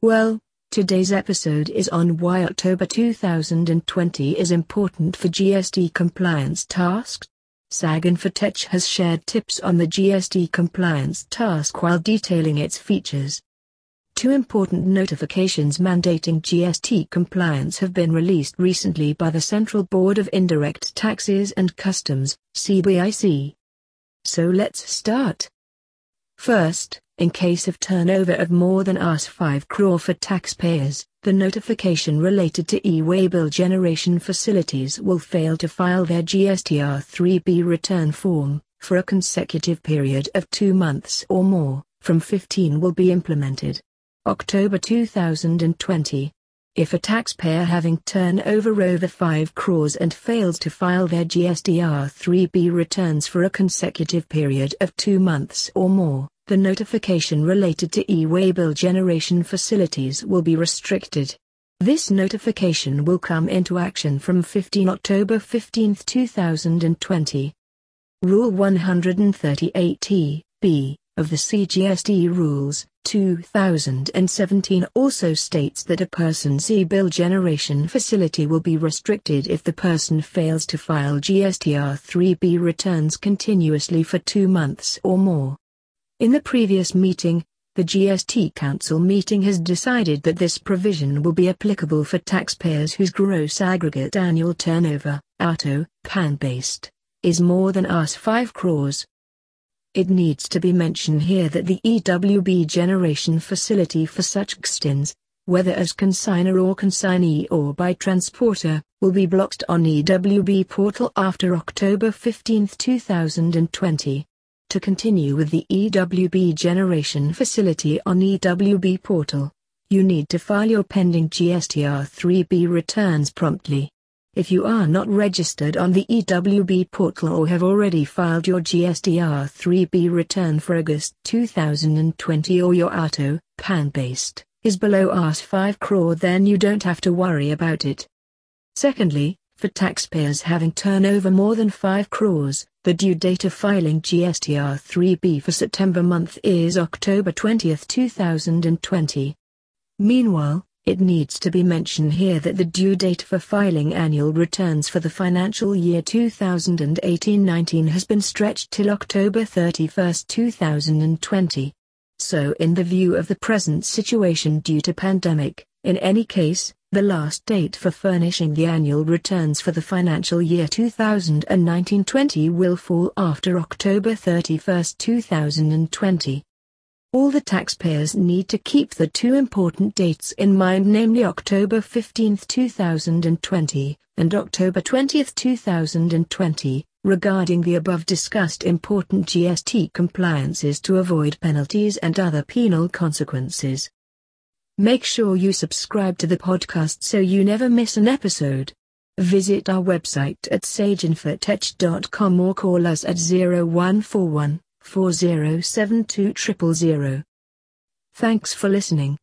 Well, today's episode is on why October 2020 is important for GST compliance tasks. SAG Infotech has shared tips on the GST compliance task while detailing its features. Two important notifications mandating GST compliance have been released recently by the Central Board of Indirect Taxes and Customs, CBIC. So let's start. First, in case of turnover of more than Rs 5 crore for taxpayers, the notification related to e-waybill generation facilities will fail to file their GSTR 3B return form, for a consecutive period of two months or more, from 15 will be implemented. October 2020. If a taxpayer having turnover over 5 crores and fails to file their GSTR 3B returns for a consecutive period of two months or more, the notification related to e-waybill generation facilities will be restricted. This notification will come into action from 15 October 15, 2020. Rule 138e, b, of the CGST Rules, 2017 also states that a person's e-bill generation facility will be restricted if the person fails to file GSTR 3B returns continuously for two months or more. In the previous meeting, the GST Council meeting has decided that this provision will be applicable for taxpayers whose gross aggregate annual turnover, auto, pan-based, is more than Rs 5 crores. It needs to be mentioned here that the EWB generation facility for such XTINs, whether as consigner or consignee or by transporter, will be blocked on EWB portal after October 15, 2020. To continue with the EWB generation facility on EWB portal, you need to file your pending GSTR 3B returns promptly. If you are not registered on the EWB portal or have already filed your GSTR 3B return for August 2020 or your auto, pan based, is below Rs 5 crore then you don't have to worry about it. Secondly, for taxpayers having turnover more than 5 crores, the due date of filing GSTR 3B for September month is October 20, 2020. Meanwhile, it needs to be mentioned here that the due date for filing annual returns for the financial year 2018-19 has been stretched till October 31, 2020. So in the view of the present situation due to pandemic, in any case, the last date for furnishing the annual returns for the financial year 2019-20 will fall after October 31, 2020. All the taxpayers need to keep the two important dates in mind namely October 15, 2020, and October 20, 2020, regarding the above discussed important GST compliances to avoid penalties and other penal consequences. Make sure you subscribe to the podcast so you never miss an episode. Visit our website at saginfotech.com or call us at 0141 4072 000. Thanks for listening.